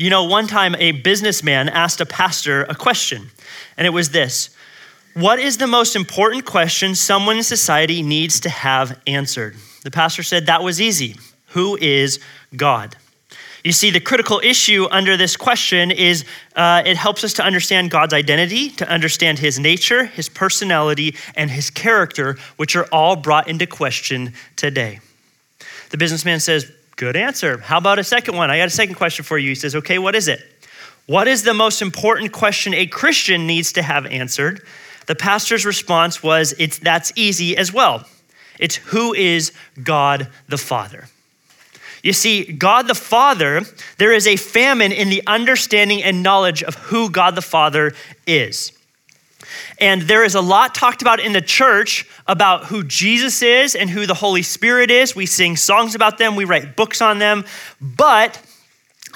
You know, one time a businessman asked a pastor a question, and it was this What is the most important question someone in society needs to have answered? The pastor said that was easy Who is God? You see, the critical issue under this question is uh, it helps us to understand God's identity, to understand his nature, his personality, and his character, which are all brought into question today. The businessman says, Good answer. How about a second one? I got a second question for you. He says, Okay, what is it? What is the most important question a Christian needs to have answered? The pastor's response was, It's that's easy as well. It's who is God the Father? You see, God the Father, there is a famine in the understanding and knowledge of who God the Father is. And there is a lot talked about in the church about who Jesus is and who the Holy Spirit is. We sing songs about them, we write books on them, but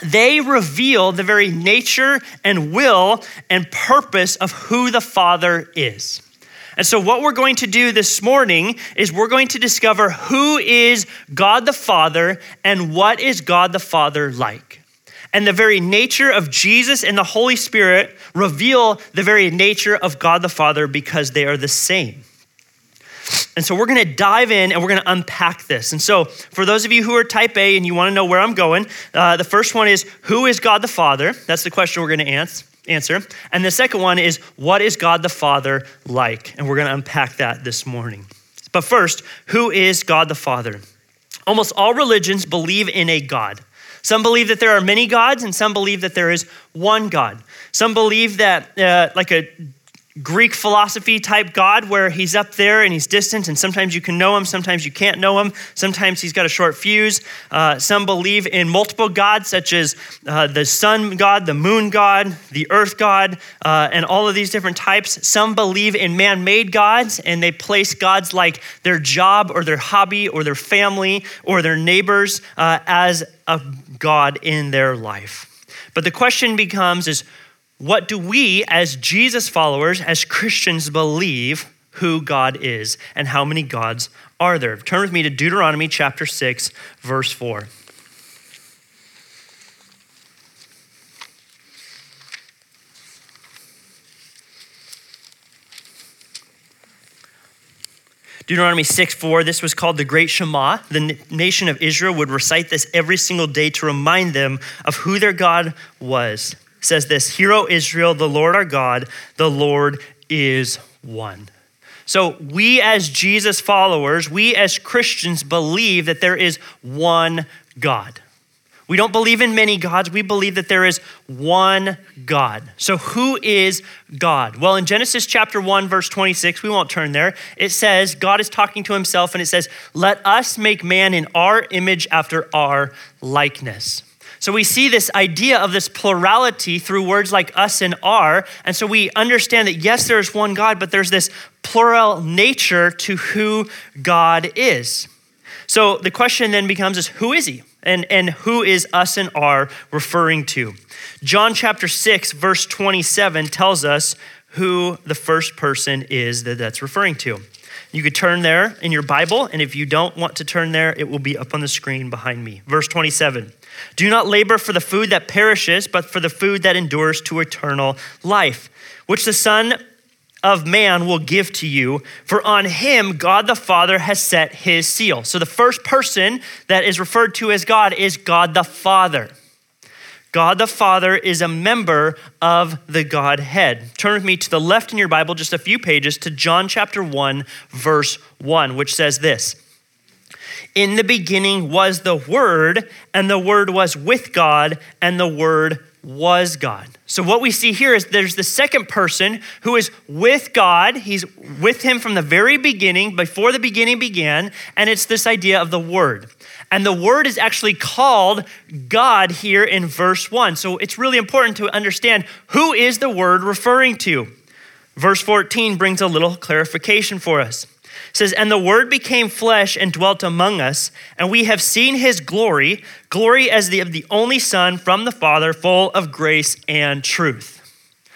they reveal the very nature and will and purpose of who the Father is. And so, what we're going to do this morning is we're going to discover who is God the Father and what is God the Father like. And the very nature of Jesus and the Holy Spirit reveal the very nature of God the Father because they are the same. And so we're going to dive in and we're going to unpack this. And so, for those of you who are type A and you want to know where I'm going, uh, the first one is Who is God the Father? That's the question we're going to answer. And the second one is, what is God the Father like? And we're going to unpack that this morning. But first, who is God the Father? Almost all religions believe in a God. Some believe that there are many gods, and some believe that there is one God. Some believe that, uh, like a Greek philosophy type God where he's up there and he's distant, and sometimes you can know him, sometimes you can't know him, sometimes he's got a short fuse. Uh, some believe in multiple gods, such as uh, the sun God, the moon God, the earth God, uh, and all of these different types. Some believe in man made gods, and they place gods like their job or their hobby or their family or their neighbors uh, as a God in their life. But the question becomes is, what do we, as Jesus followers, as Christians, believe who God is and how many gods are there? Turn with me to Deuteronomy chapter 6, verse 4. Deuteronomy 6 4, this was called the Great Shema. The nation of Israel would recite this every single day to remind them of who their God was says this Hear, O Israel, the Lord our God, the Lord is one. So, we as Jesus followers, we as Christians believe that there is one God. We don't believe in many gods. We believe that there is one God. So, who is God? Well, in Genesis chapter 1, verse 26, we won't turn there. It says, God is talking to himself, and it says, Let us make man in our image after our likeness. So we see this idea of this plurality through words like us and our. And so we understand that yes, there's one God, but there's this plural nature to who God is. So the question then becomes is who is he? And, and who is us and our referring to? John chapter 6, verse 27 tells us who the first person is that that's referring to. You could turn there in your Bible, and if you don't want to turn there, it will be up on the screen behind me. Verse 27 Do not labor for the food that perishes, but for the food that endures to eternal life, which the Son of Man will give to you, for on him God the Father has set his seal. So the first person that is referred to as God is God the Father. God the Father is a member of the Godhead. Turn with me to the left in your Bible, just a few pages, to John chapter 1, verse 1, which says this In the beginning was the Word, and the Word was with God, and the Word was God. So, what we see here is there's the second person who is with God. He's with Him from the very beginning, before the beginning began, and it's this idea of the Word. And the word is actually called God here in verse 1. So it's really important to understand who is the word referring to. Verse 14 brings a little clarification for us. Says, And the word became flesh and dwelt among us, and we have seen his glory, glory as the the only Son from the Father, full of grace and truth.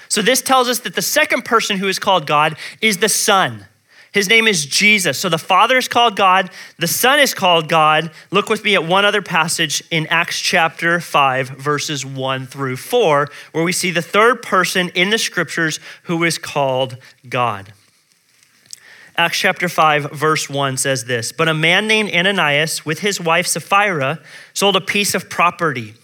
So this tells us that the second person who is called God is the Son. His name is Jesus. So the Father is called God, the Son is called God. Look with me at one other passage in Acts chapter 5, verses 1 through 4, where we see the third person in the scriptures who is called God. Acts chapter 5, verse 1 says this But a man named Ananias, with his wife Sapphira, sold a piece of property.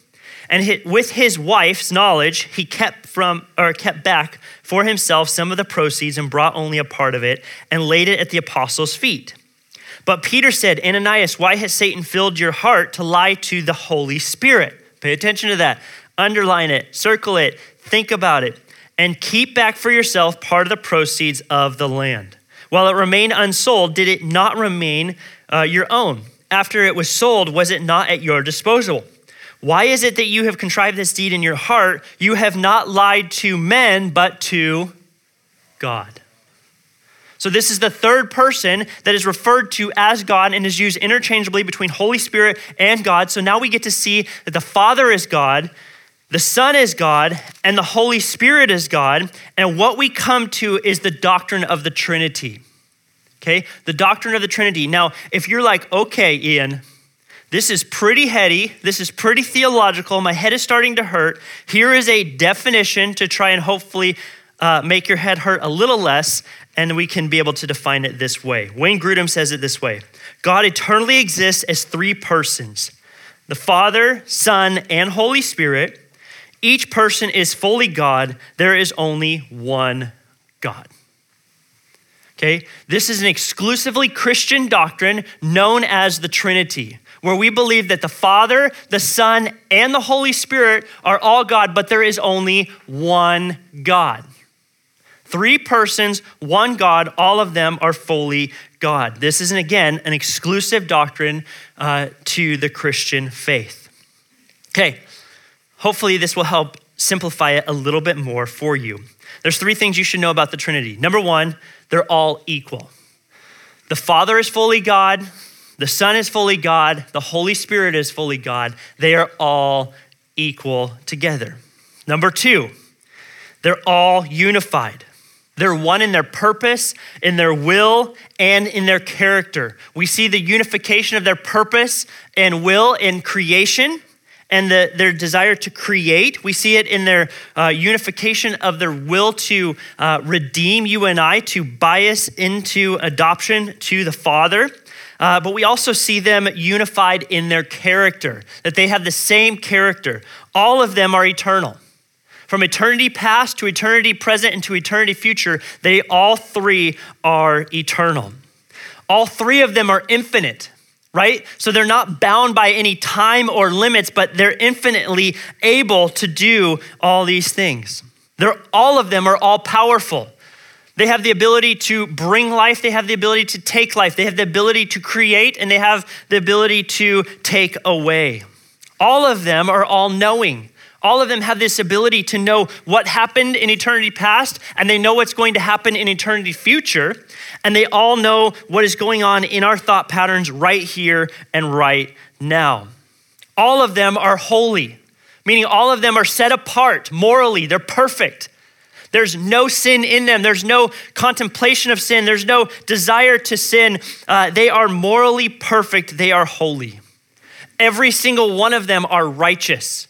And with his wife's knowledge, he kept from or kept back for himself some of the proceeds and brought only a part of it and laid it at the apostles' feet. But Peter said, Ananias, why has Satan filled your heart to lie to the Holy Spirit? Pay attention to that. Underline it, circle it, think about it, and keep back for yourself part of the proceeds of the land. While it remained unsold, did it not remain uh, your own? After it was sold, was it not at your disposal? Why is it that you have contrived this deed in your heart? You have not lied to men, but to God. So, this is the third person that is referred to as God and is used interchangeably between Holy Spirit and God. So now we get to see that the Father is God, the Son is God, and the Holy Spirit is God. And what we come to is the doctrine of the Trinity. Okay? The doctrine of the Trinity. Now, if you're like, okay, Ian, this is pretty heady. This is pretty theological. My head is starting to hurt. Here is a definition to try and hopefully uh, make your head hurt a little less, and we can be able to define it this way. Wayne Grudem says it this way God eternally exists as three persons the Father, Son, and Holy Spirit. Each person is fully God. There is only one God. Okay? This is an exclusively Christian doctrine known as the Trinity where we believe that the Father, the Son, and the Holy Spirit are all God, but there is only one God. Three persons, one God, all of them are fully God. This is, again, an exclusive doctrine uh, to the Christian faith. Okay, hopefully this will help simplify it a little bit more for you. There's three things you should know about the Trinity. Number one, they're all equal. The Father is fully God, the Son is fully God, the Holy Spirit is fully God. They are all equal together. Number two, they're all unified. They're one in their purpose, in their will, and in their character. We see the unification of their purpose and will in creation and the, their desire to create. We see it in their uh, unification of their will to uh, redeem you and I, to bias into adoption to the Father. Uh, but we also see them unified in their character, that they have the same character. All of them are eternal. From eternity past to eternity present and to eternity future, they all three are eternal. All three of them are infinite, right? So they're not bound by any time or limits, but they're infinitely able to do all these things. They're, all of them are all powerful. They have the ability to bring life, they have the ability to take life, they have the ability to create, and they have the ability to take away. All of them are all knowing. All of them have this ability to know what happened in eternity past, and they know what's going to happen in eternity future, and they all know what is going on in our thought patterns right here and right now. All of them are holy, meaning all of them are set apart morally, they're perfect. There's no sin in them. There's no contemplation of sin. There's no desire to sin. Uh, they are morally perfect. They are holy. Every single one of them are righteous,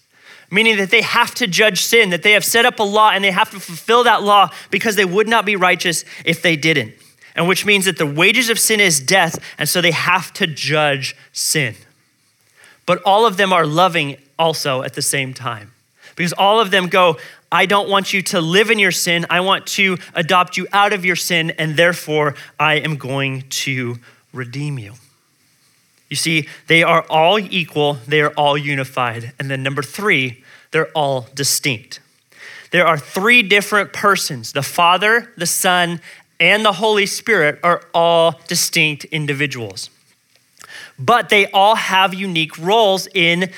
meaning that they have to judge sin, that they have set up a law and they have to fulfill that law because they would not be righteous if they didn't. And which means that the wages of sin is death, and so they have to judge sin. But all of them are loving also at the same time because all of them go, I don't want you to live in your sin. I want to adopt you out of your sin, and therefore I am going to redeem you. You see, they are all equal, they are all unified. And then number three, they're all distinct. There are three different persons the Father, the Son, and the Holy Spirit are all distinct individuals. But they all have unique roles in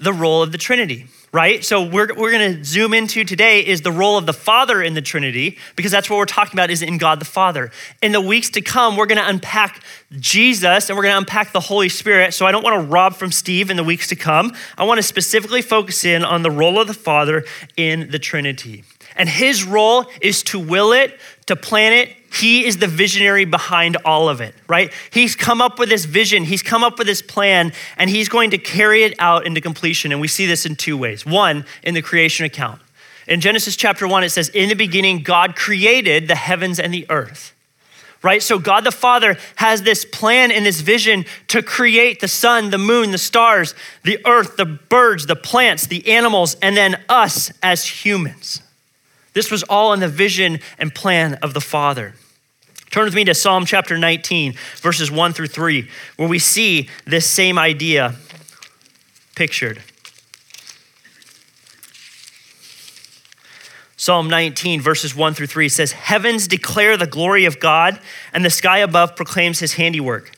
the role of the Trinity right? So we're, we're going to zoom into today is the role of the Father in the Trinity, because that's what we're talking about is in God the Father. In the weeks to come, we're going to unpack Jesus, and we're going to unpack the Holy Spirit. So I don't want to rob from Steve in the weeks to come. I want to specifically focus in on the role of the Father in the Trinity. And his role is to will it, to plan it. He is the visionary behind all of it, right? He's come up with this vision, he's come up with this plan, and he's going to carry it out into completion. And we see this in two ways. One, in the creation account. In Genesis chapter 1, it says, In the beginning, God created the heavens and the earth right? So God the Father has this plan and this vision to create the sun, the moon, the stars, the earth, the birds, the plants, the animals, and then us as humans. This was all in the vision and plan of the Father. Turn with me to Psalm chapter 19, verses 1 through 3, where we see this same idea pictured. Psalm 19, verses 1 through 3 says, Heavens declare the glory of God, and the sky above proclaims his handiwork.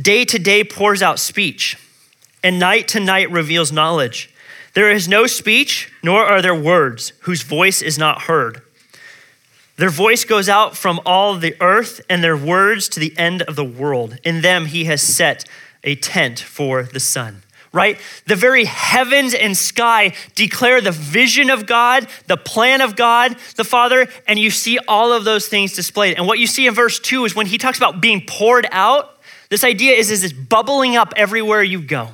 Day to day pours out speech, and night to night reveals knowledge. There is no speech, nor are there words whose voice is not heard. Their voice goes out from all the earth, and their words to the end of the world. In them he has set a tent for the sun. Right? The very heavens and sky declare the vision of God, the plan of God, the Father, and you see all of those things displayed. And what you see in verse 2 is when he talks about being poured out, this idea is, is bubbling up everywhere you go.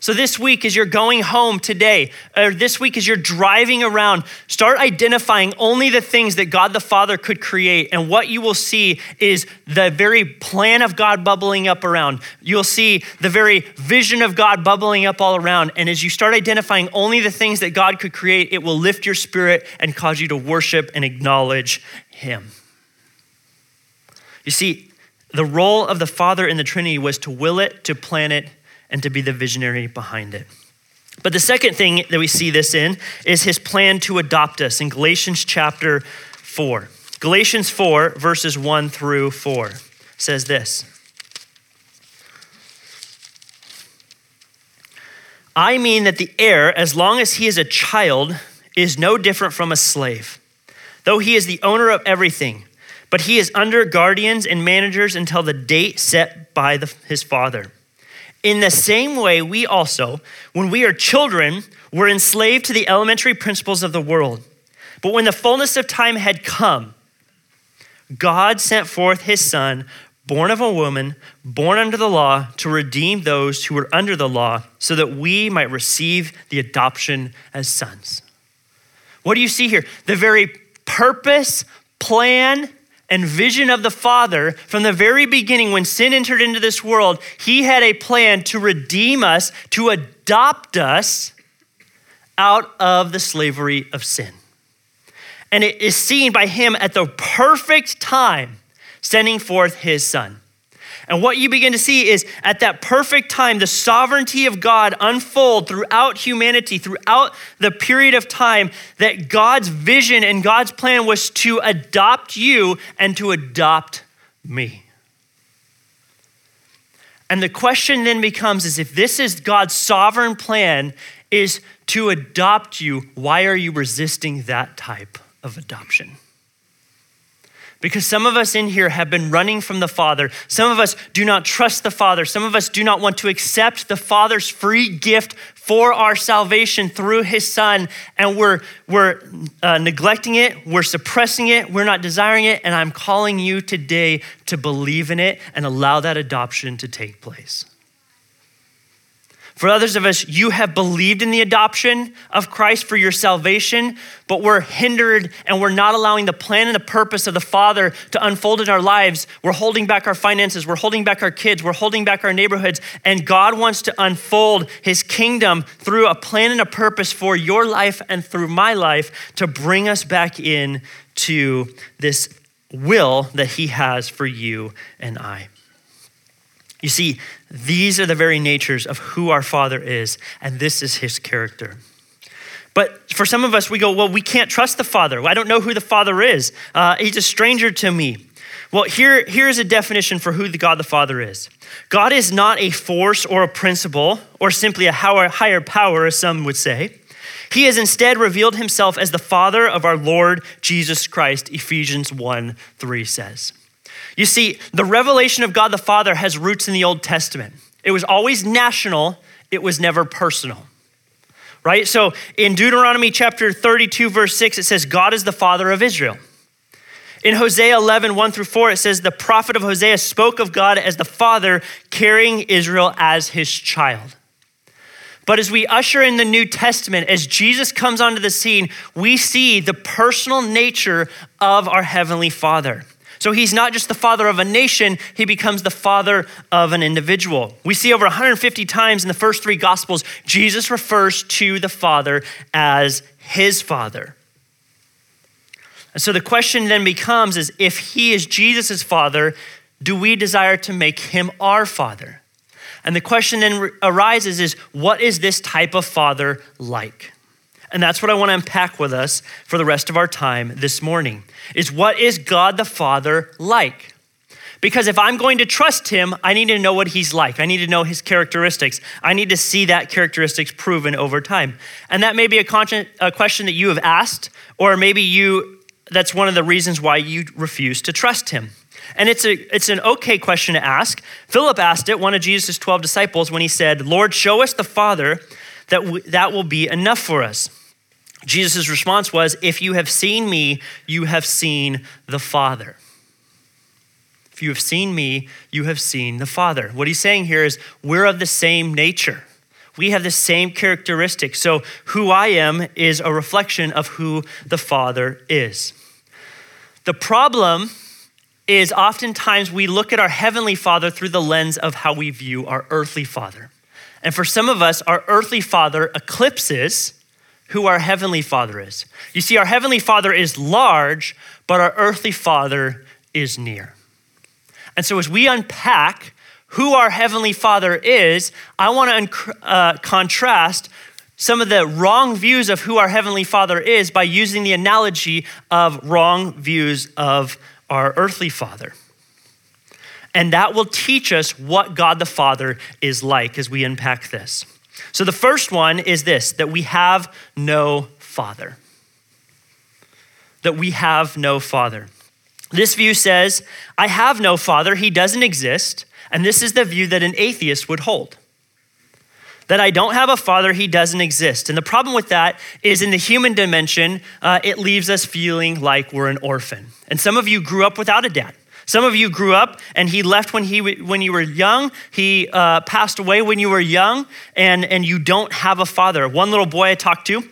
So, this week, as you're going home today, or this week, as you're driving around, start identifying only the things that God the Father could create. And what you will see is the very plan of God bubbling up around. You'll see the very vision of God bubbling up all around. And as you start identifying only the things that God could create, it will lift your spirit and cause you to worship and acknowledge Him. You see, the role of the Father in the Trinity was to will it, to plan it, and to be the visionary behind it. But the second thing that we see this in is his plan to adopt us in Galatians chapter 4. Galatians 4, verses 1 through 4 says this I mean that the heir, as long as he is a child, is no different from a slave, though he is the owner of everything. But he is under guardians and managers until the date set by the, his father. In the same way, we also, when we are children, were enslaved to the elementary principles of the world. But when the fullness of time had come, God sent forth his son, born of a woman, born under the law, to redeem those who were under the law, so that we might receive the adoption as sons. What do you see here? The very purpose, plan, and vision of the Father from the very beginning when sin entered into this world, He had a plan to redeem us, to adopt us out of the slavery of sin. And it is seen by Him at the perfect time sending forth His Son. And what you begin to see is at that perfect time, the sovereignty of God unfold throughout humanity, throughout the period of time that God's vision and God's plan was to adopt you and to adopt me. And the question then becomes is if this is God's sovereign plan is to adopt you, why are you resisting that type of adoption? Because some of us in here have been running from the Father. Some of us do not trust the Father. Some of us do not want to accept the Father's free gift for our salvation through His Son. And we're, we're uh, neglecting it, we're suppressing it, we're not desiring it. And I'm calling you today to believe in it and allow that adoption to take place. For others of us, you have believed in the adoption of Christ for your salvation, but we're hindered and we're not allowing the plan and the purpose of the Father to unfold in our lives. We're holding back our finances, we're holding back our kids, we're holding back our neighborhoods, and God wants to unfold His kingdom through a plan and a purpose for your life and through my life to bring us back in to this will that He has for you and I. You see, these are the very natures of who our Father is, and this is his character. But for some of us, we go, well, we can't trust the Father. I don't know who the Father is. Uh, he's a stranger to me. Well, here, here's a definition for who the God the Father is God is not a force or a principle or simply a higher power, as some would say. He has instead revealed himself as the Father of our Lord Jesus Christ, Ephesians 1 3 says. You see, the revelation of God the Father has roots in the Old Testament. It was always national, it was never personal. Right? So in Deuteronomy chapter 32, verse 6, it says, God is the Father of Israel. In Hosea 11, 1 through 4, it says, The prophet of Hosea spoke of God as the Father carrying Israel as his child. But as we usher in the New Testament, as Jesus comes onto the scene, we see the personal nature of our Heavenly Father. So he's not just the father of a nation, he becomes the father of an individual. We see over 150 times in the first three Gospels, Jesus refers to the Father as his Father. And so the question then becomes is if he is Jesus' Father, do we desire to make him our Father? And the question then arises is what is this type of Father like? And that's what I want to unpack with us for the rest of our time this morning. Is what is God the Father like? Because if I'm going to trust him, I need to know what he's like. I need to know his characteristics. I need to see that characteristics proven over time. And that may be a, a question that you have asked, or maybe you that's one of the reasons why you refuse to trust him. And it's, a, it's an okay question to ask. Philip asked it, one of Jesus' 12 disciples, when he said, Lord, show us the Father, that, w- that will be enough for us. Jesus' response was, If you have seen me, you have seen the Father. If you have seen me, you have seen the Father. What he's saying here is, we're of the same nature. We have the same characteristics. So, who I am is a reflection of who the Father is. The problem is oftentimes we look at our Heavenly Father through the lens of how we view our earthly Father. And for some of us, our earthly Father eclipses who our Heavenly Father is. You see, our Heavenly Father is large, but our earthly Father is near. And so, as we unpack who our Heavenly Father is, I want to uh, contrast some of the wrong views of who our Heavenly Father is by using the analogy of wrong views of our earthly Father. And that will teach us what God the Father is like as we unpack this. So the first one is this that we have no father. That we have no father. This view says, I have no father, he doesn't exist. And this is the view that an atheist would hold that I don't have a father, he doesn't exist. And the problem with that is in the human dimension, uh, it leaves us feeling like we're an orphan. And some of you grew up without a dad. Some of you grew up and he left when, he, when you were young. He uh, passed away when you were young, and, and you don't have a father. One little boy I talked to,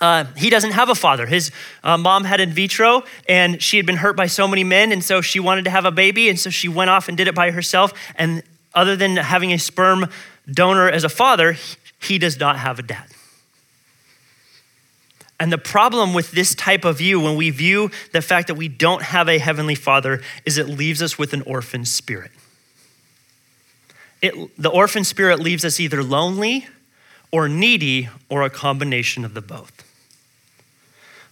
uh, he doesn't have a father. His uh, mom had in vitro, and she had been hurt by so many men, and so she wanted to have a baby, and so she went off and did it by herself. And other than having a sperm donor as a father, he does not have a dad. And the problem with this type of view, when we view the fact that we don't have a heavenly father, is it leaves us with an orphan spirit. It, the orphan spirit leaves us either lonely or needy or a combination of the both.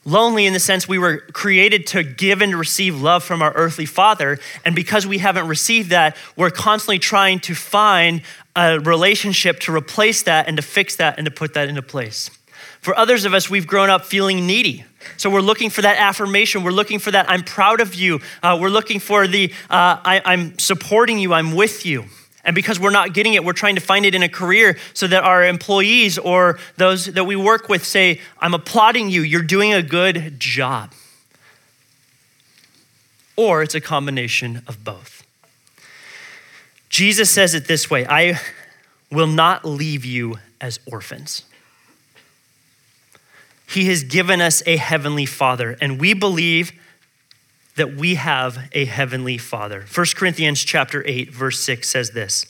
Lonely in the sense we were created to give and receive love from our earthly father. And because we haven't received that, we're constantly trying to find a relationship to replace that and to fix that and to put that into place. For others of us, we've grown up feeling needy. So we're looking for that affirmation. We're looking for that I'm proud of you. Uh, we're looking for the uh, I, I'm supporting you, I'm with you. And because we're not getting it, we're trying to find it in a career so that our employees or those that we work with say, I'm applauding you, you're doing a good job. Or it's a combination of both. Jesus says it this way I will not leave you as orphans. He has given us a heavenly Father, and we believe that we have a heavenly Father. 1 Corinthians chapter 8 verse 6 says this.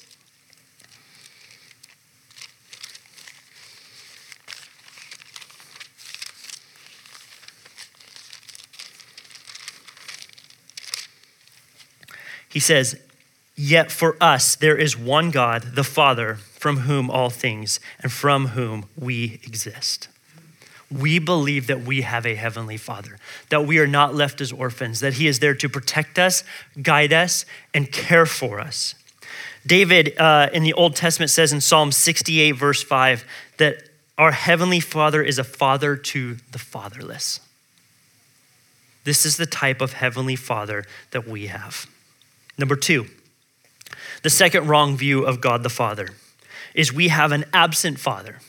He says, Yet for us there is one God, the Father, from whom all things and from whom we exist we believe that we have a heavenly Father, that we are not left as orphans, that He is there to protect us, guide us, and care for us. David uh, in the Old Testament says in Psalm 68, verse 5, that our heavenly Father is a father to the fatherless. This is the type of heavenly Father that we have. Number two, the second wrong view of God the Father is we have an absent father.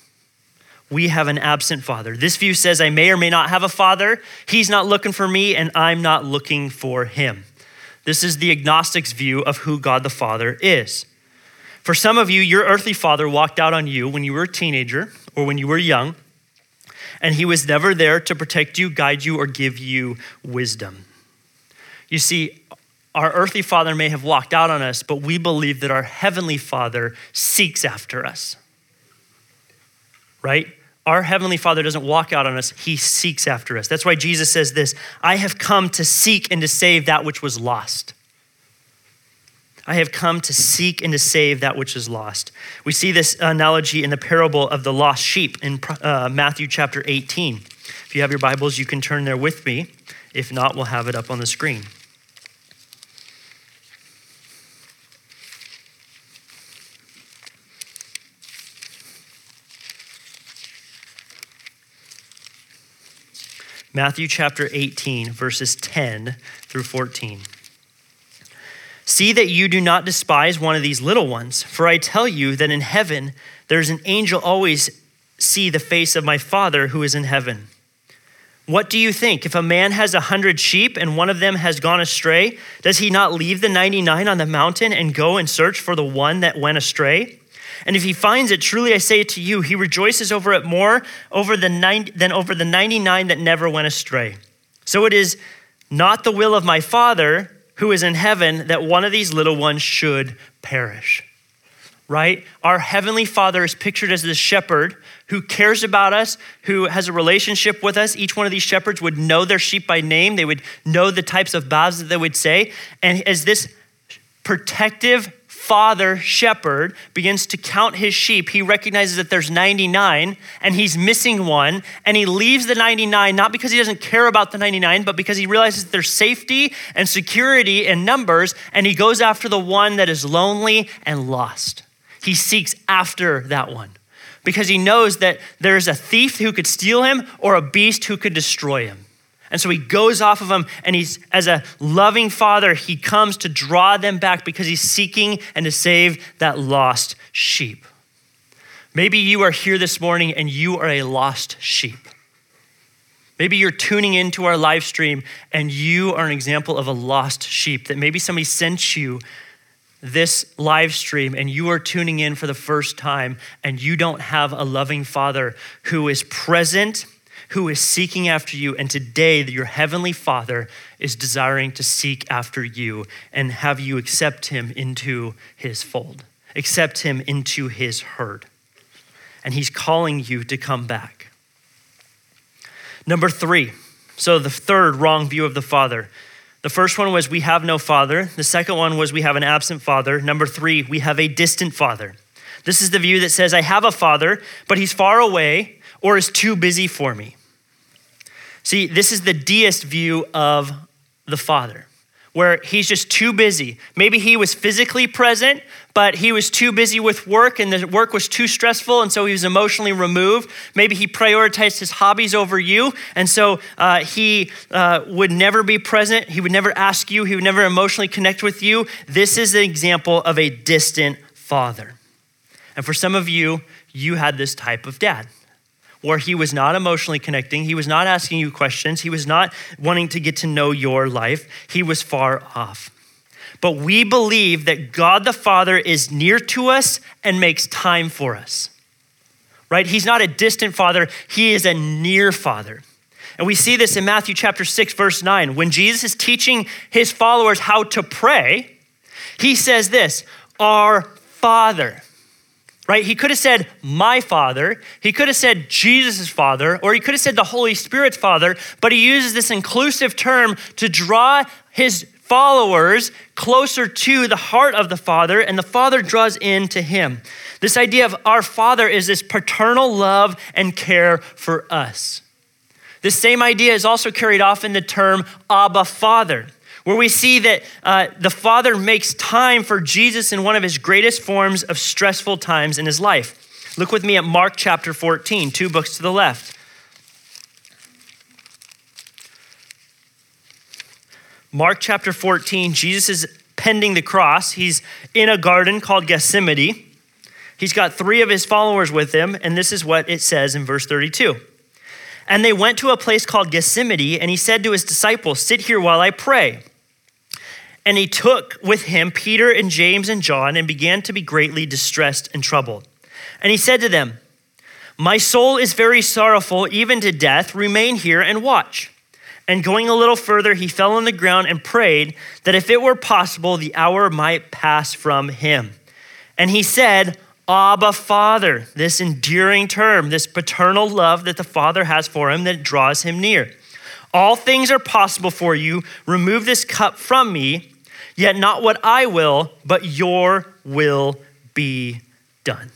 We have an absent father. This view says I may or may not have a father. He's not looking for me, and I'm not looking for him. This is the agnostic's view of who God the Father is. For some of you, your earthly father walked out on you when you were a teenager or when you were young, and he was never there to protect you, guide you, or give you wisdom. You see, our earthly father may have walked out on us, but we believe that our heavenly father seeks after us. Right? Our heavenly father doesn't walk out on us, he seeks after us. That's why Jesus says this I have come to seek and to save that which was lost. I have come to seek and to save that which is lost. We see this analogy in the parable of the lost sheep in uh, Matthew chapter 18. If you have your Bibles, you can turn there with me. If not, we'll have it up on the screen. Matthew chapter 18, verses 10 through 14. See that you do not despise one of these little ones, for I tell you that in heaven there's an angel always see the face of my Father who is in heaven. What do you think? If a man has a hundred sheep and one of them has gone astray, does he not leave the 99 on the mountain and go and search for the one that went astray? And if he finds it, truly I say it to you, he rejoices over it more over the 90, than over the 99 that never went astray. So it is not the will of my Father who is in heaven that one of these little ones should perish. Right? Our heavenly Father is pictured as the shepherd who cares about us, who has a relationship with us. Each one of these shepherds would know their sheep by name, they would know the types of baths that they would say. And as this protective father shepherd begins to count his sheep, he recognizes that there's 99 and he's missing one. And he leaves the 99 not because he doesn't care about the 99, but because he realizes there's safety and security in numbers. And he goes after the one that is lonely and lost. He seeks after that one because he knows that there's a thief who could steal him or a beast who could destroy him. And so he goes off of them, and he's, as a loving father, he comes to draw them back because he's seeking and to save that lost sheep. Maybe you are here this morning and you are a lost sheep. Maybe you're tuning into our live stream and you are an example of a lost sheep, that maybe somebody sent you this live stream and you are tuning in for the first time and you don't have a loving father who is present who is seeking after you. And today, your heavenly Father is desiring to seek after you and have you accept him into his fold, accept him into his herd. And he's calling you to come back. Number three, so the third wrong view of the Father. The first one was we have no father. The second one was we have an absent father. Number three, we have a distant father. This is the view that says, I have a father, but he's far away or is too busy for me. See, this is the deist view of the Father, where he's just too busy. Maybe he was physically present, but he was too busy with work and the work was too stressful, and so he was emotionally removed. Maybe he prioritized his hobbies over you, and so uh, he uh, would never be present. He would never ask you, he would never emotionally connect with you. This is an example of a distant father. And for some of you, you had this type of dad where he was not emotionally connecting, he was not asking you questions, he was not wanting to get to know your life, he was far off. But we believe that God the Father is near to us and makes time for us. Right? He's not a distant father, he is a near father. And we see this in Matthew chapter 6 verse 9 when Jesus is teaching his followers how to pray, he says this, "Our Father." Right? He could have said, my father. He could have said, Jesus' father, or he could have said the Holy Spirit's father, but he uses this inclusive term to draw his followers closer to the heart of the Father, and the Father draws in to him. This idea of our Father is this paternal love and care for us. This same idea is also carried off in the term Abba Father where we see that uh, the Father makes time for Jesus in one of his greatest forms of stressful times in his life. Look with me at Mark chapter 14, two books to the left. Mark chapter 14, Jesus is pending the cross. He's in a garden called Gethsemane. He's got three of his followers with him, and this is what it says in verse 32. And they went to a place called Gethsemane, and he said to his disciples, Sit here while I pray. And he took with him Peter and James and John and began to be greatly distressed and troubled. And he said to them, My soul is very sorrowful, even to death. Remain here and watch. And going a little further, he fell on the ground and prayed that if it were possible, the hour might pass from him. And he said, Abba, Father, this enduring term, this paternal love that the Father has for him that draws him near. All things are possible for you. Remove this cup from me. Yet not what I will, but your will be done.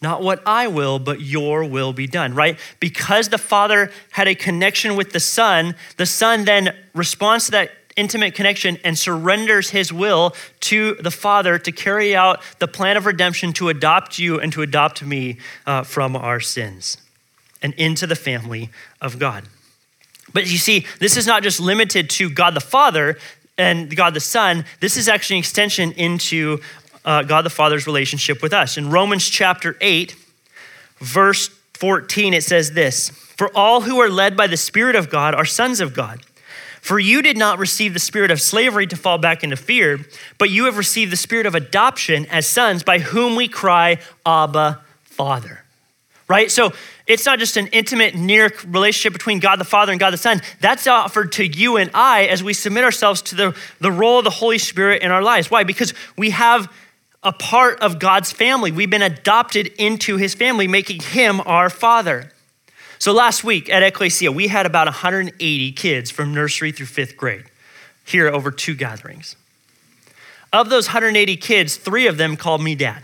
Not what I will, but your will be done, right? Because the Father had a connection with the Son, the Son then responds to that intimate connection and surrenders his will to the Father to carry out the plan of redemption to adopt you and to adopt me uh, from our sins and into the family of God. But you see, this is not just limited to God the Father and God the Son, this is actually an extension into uh, God the Father's relationship with us. In Romans chapter 8, verse 14, it says this For all who are led by the Spirit of God are sons of God. For you did not receive the spirit of slavery to fall back into fear, but you have received the spirit of adoption as sons, by whom we cry, Abba, Father right? So it's not just an intimate, near relationship between God the Father and God the Son. That's offered to you and I as we submit ourselves to the, the role of the Holy Spirit in our lives. Why? Because we have a part of God's family. We've been adopted into his family, making him our father. So last week at Ecclesia, we had about 180 kids from nursery through fifth grade here over two gatherings. Of those 180 kids, three of them called me dad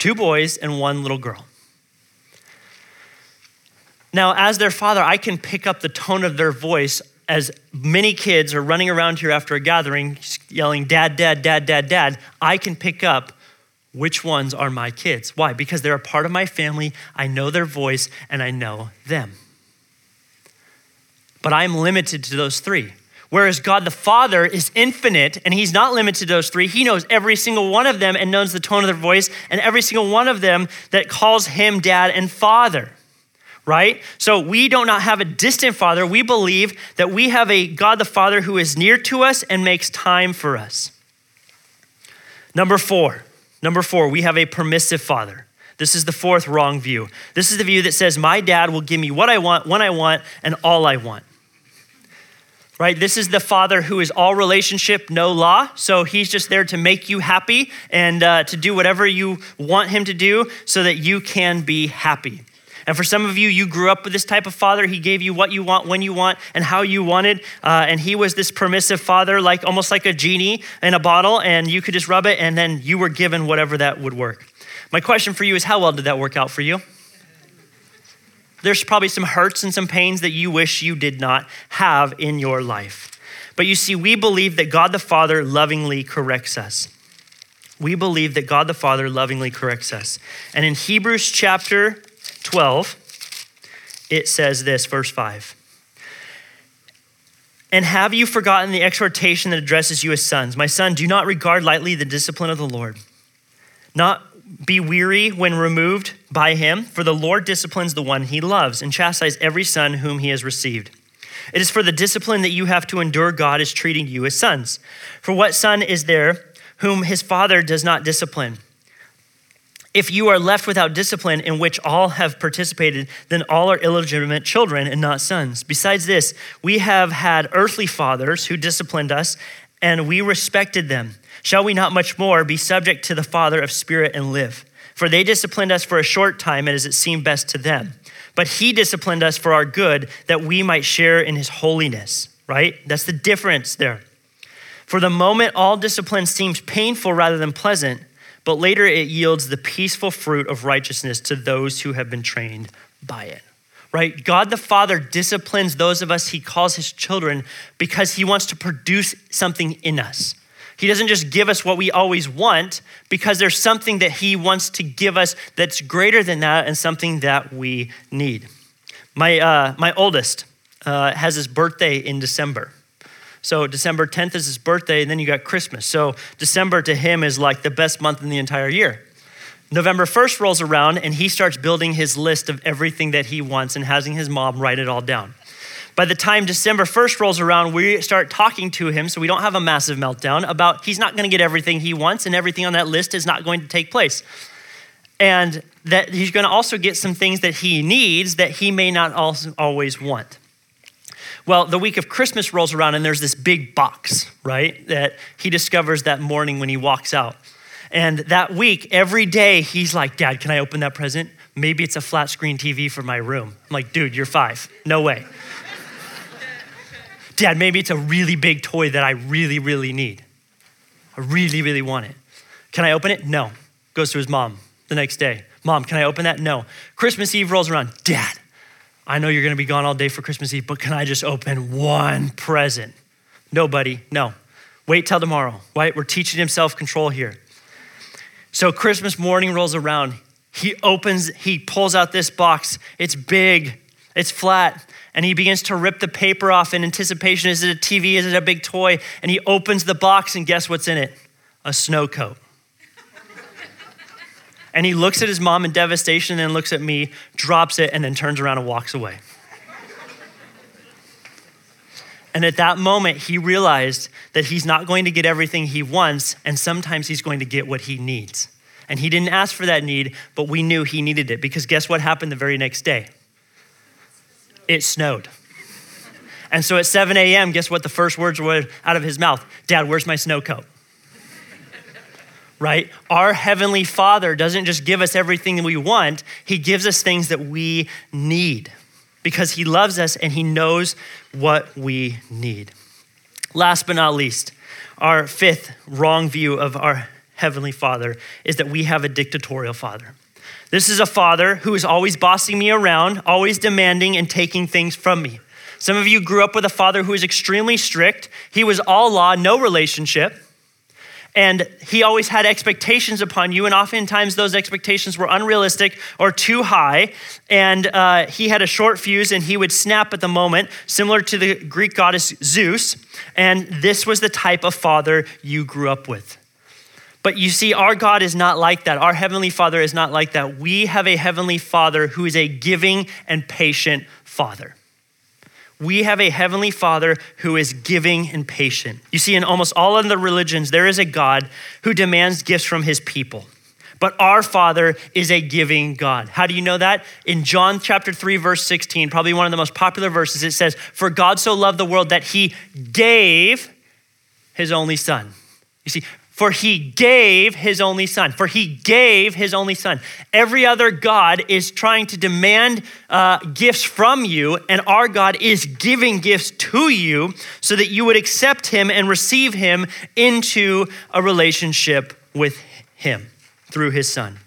two boys and one little girl. Now, as their father, I can pick up the tone of their voice as many kids are running around here after a gathering yelling, Dad, Dad, Dad, Dad, Dad. I can pick up which ones are my kids. Why? Because they're a part of my family. I know their voice and I know them. But I'm limited to those three. Whereas God the Father is infinite and he's not limited to those three. He knows every single one of them and knows the tone of their voice and every single one of them that calls him dad and father right? So we do not have a distant Father. We believe that we have a God the Father who is near to us and makes time for us. Number four, number four, we have a permissive Father. This is the fourth wrong view. This is the view that says, My dad will give me what I want, when I want, and all I want. Right? This is the father who is all relationship, no law. So he's just there to make you happy and uh, to do whatever you want him to do so that you can be happy. And for some of you, you grew up with this type of father. He gave you what you want, when you want, and how you wanted. Uh, and he was this permissive father, like almost like a genie in a bottle, and you could just rub it, and then you were given whatever that would work. My question for you is how well did that work out for you? There's probably some hurts and some pains that you wish you did not have in your life. But you see, we believe that God the Father lovingly corrects us. We believe that God the Father lovingly corrects us. And in Hebrews chapter 12, it says this, verse 5. And have you forgotten the exhortation that addresses you as sons? My son, do not regard lightly the discipline of the Lord. Not be weary when removed by him, for the Lord disciplines the one he loves and chastises every son whom he has received. It is for the discipline that you have to endure God is treating you as sons. For what son is there whom his father does not discipline? If you are left without discipline in which all have participated, then all are illegitimate children and not sons. Besides this, we have had earthly fathers who disciplined us, and we respected them. Shall we not much more be subject to the Father of spirit and live? For they disciplined us for a short time and as it seemed best to them. But he disciplined us for our good, that we might share in his holiness, right? That's the difference there. For the moment, all discipline seems painful rather than pleasant but later it yields the peaceful fruit of righteousness to those who have been trained by it. Right? God the Father disciplines those of us he calls his children because he wants to produce something in us. He doesn't just give us what we always want because there's something that he wants to give us that's greater than that and something that we need. My, uh, my oldest uh, has his birthday in December. So December 10th is his birthday, and then you got Christmas. So December to him is like the best month in the entire year. November 1st rolls around, and he starts building his list of everything that he wants and having his mom write it all down. By the time December 1st rolls around, we start talking to him so we don't have a massive meltdown about he's not going to get everything he wants and everything on that list is not going to take place. And that he's going to also get some things that he needs that he may not always want. Well, the week of Christmas rolls around and there's this big box, right, that he discovers that morning when he walks out. And that week, every day, he's like, Dad, can I open that present? Maybe it's a flat screen TV for my room. I'm like, dude, you're five. No way. Dad, maybe it's a really big toy that I really, really need. I really, really want it. Can I open it? No. Goes to his mom the next day. Mom, can I open that? No. Christmas Eve rolls around. Dad, I know you're going to be gone all day for Christmas Eve, but can I just open one present? Nobody, no. Wait till tomorrow, right? We're teaching him self control here. So Christmas morning rolls around. He opens, he pulls out this box. It's big, it's flat, and he begins to rip the paper off in anticipation. Is it a TV? Is it a big toy? And he opens the box, and guess what's in it? A snow coat. And he looks at his mom in devastation, and then looks at me, drops it, and then turns around and walks away. And at that moment, he realized that he's not going to get everything he wants, and sometimes he's going to get what he needs. And he didn't ask for that need, but we knew he needed it because guess what happened the very next day? It snowed. And so at 7 a.m., guess what the first words were out of his mouth? Dad, where's my snow coat? Right? Our Heavenly Father doesn't just give us everything we want, He gives us things that we need because he loves us and he knows what we need. Last but not least, our fifth wrong view of our Heavenly Father is that we have a dictatorial Father. This is a father who is always bossing me around, always demanding and taking things from me. Some of you grew up with a father who was extremely strict. He was all law, no relationship. And he always had expectations upon you, and oftentimes those expectations were unrealistic or too high. And uh, he had a short fuse, and he would snap at the moment, similar to the Greek goddess Zeus. And this was the type of father you grew up with. But you see, our God is not like that. Our Heavenly Father is not like that. We have a Heavenly Father who is a giving and patient Father we have a heavenly father who is giving and patient. You see, in almost all of the religions, there is a God who demands gifts from his people. But our Father is a giving God. How do you know that? In John chapter 3, verse 16, probably one of the most popular verses, it says, For God so loved the world that he gave his only son. You see, for he gave his only son. For he gave his only son. Every other God is trying to demand uh, gifts from you, and our God is giving gifts to you so that you would accept him and receive him into a relationship with him through his son.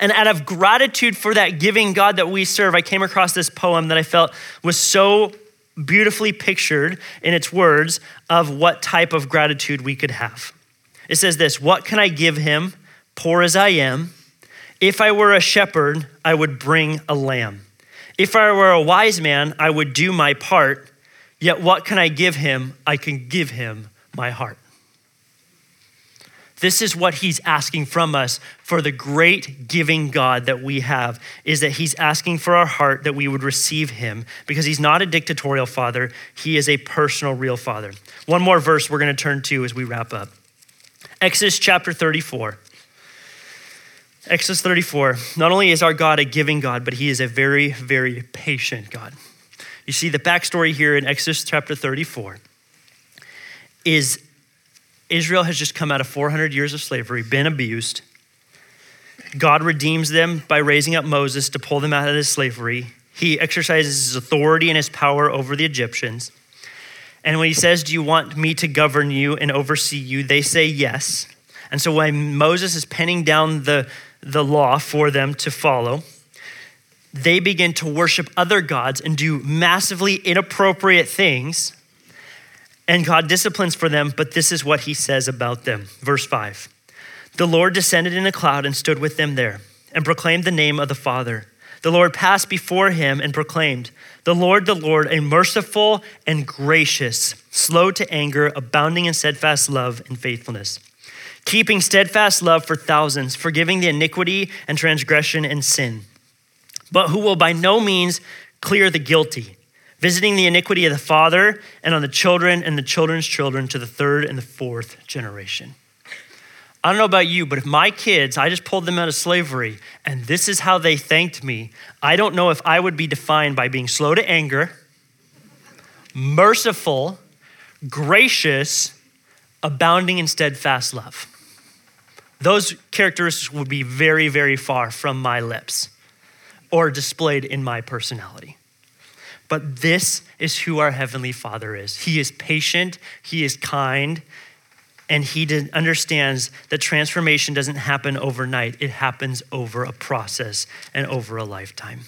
And out of gratitude for that giving God that we serve, I came across this poem that I felt was so beautifully pictured in its words of what type of gratitude we could have. It says this What can I give him, poor as I am? If I were a shepherd, I would bring a lamb. If I were a wise man, I would do my part. Yet what can I give him? I can give him my heart. This is what he's asking from us for the great giving God that we have is that he's asking for our heart that we would receive him because he's not a dictatorial father, he is a personal real father. One more verse we're going to turn to as we wrap up. Exodus chapter 34. Exodus 34. Not only is our God a giving God, but he is a very, very patient God. You see, the backstory here in Exodus chapter 34 is Israel has just come out of 400 years of slavery, been abused. God redeems them by raising up Moses to pull them out of this slavery. He exercises his authority and his power over the Egyptians. And when he says, Do you want me to govern you and oversee you? They say yes. And so when Moses is penning down the, the law for them to follow, they begin to worship other gods and do massively inappropriate things. And God disciplines for them, but this is what he says about them. Verse 5 The Lord descended in a cloud and stood with them there and proclaimed the name of the Father. the Lord passed before him and proclaimed, The Lord, the Lord, a merciful and gracious, slow to anger, abounding in steadfast love and faithfulness, keeping steadfast love for thousands, forgiving the iniquity and transgression and sin, but who will by no means clear the guilty, visiting the iniquity of the father and on the children and the children's children to the third and the fourth generation. I don't know about you, but if my kids, I just pulled them out of slavery and this is how they thanked me, I don't know if I would be defined by being slow to anger, merciful, gracious, abounding in steadfast love. Those characteristics would be very, very far from my lips or displayed in my personality. But this is who our Heavenly Father is. He is patient, He is kind, and he understands that transformation doesn't happen overnight, it happens over a process and over a lifetime.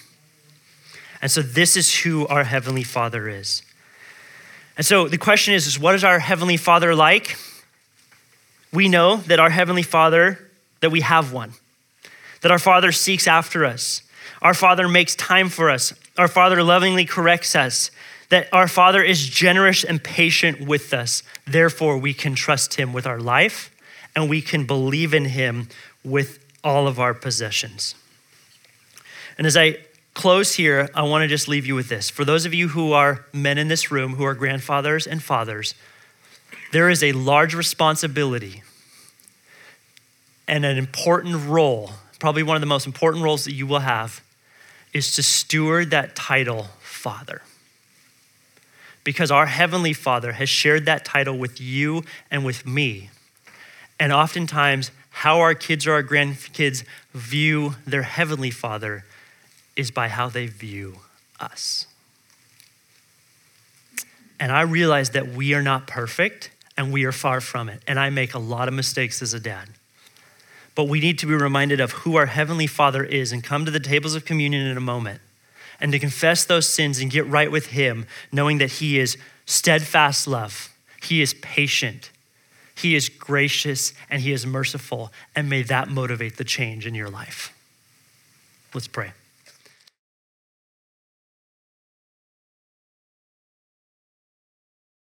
And so, this is who our Heavenly Father is. And so, the question is, is what is our Heavenly Father like? We know that our Heavenly Father, that we have one, that our Father seeks after us, our Father makes time for us, our Father lovingly corrects us, that our Father is generous and patient with us. Therefore, we can trust Him with our life and we can believe in Him with all of our possessions. And as I close here, I want to just leave you with this. For those of you who are men in this room, who are grandfathers and fathers, there is a large responsibility and an important role, probably one of the most important roles that you will have, is to steward that title, Father because our Heavenly Father has shared that title with you and with me. And oftentimes, how our kids or our grandkids view their Heavenly Father is by how they view us. And I realize that we are not perfect and we are far from it. And I make a lot of mistakes as a dad. But we need to be reminded of who our Heavenly Father is and come to the tables of communion in a moment and to confess those sins and get right with Him, knowing that He is steadfast love, He is patient, He is gracious, and He is merciful. And may that motivate the change in your life. Let's pray.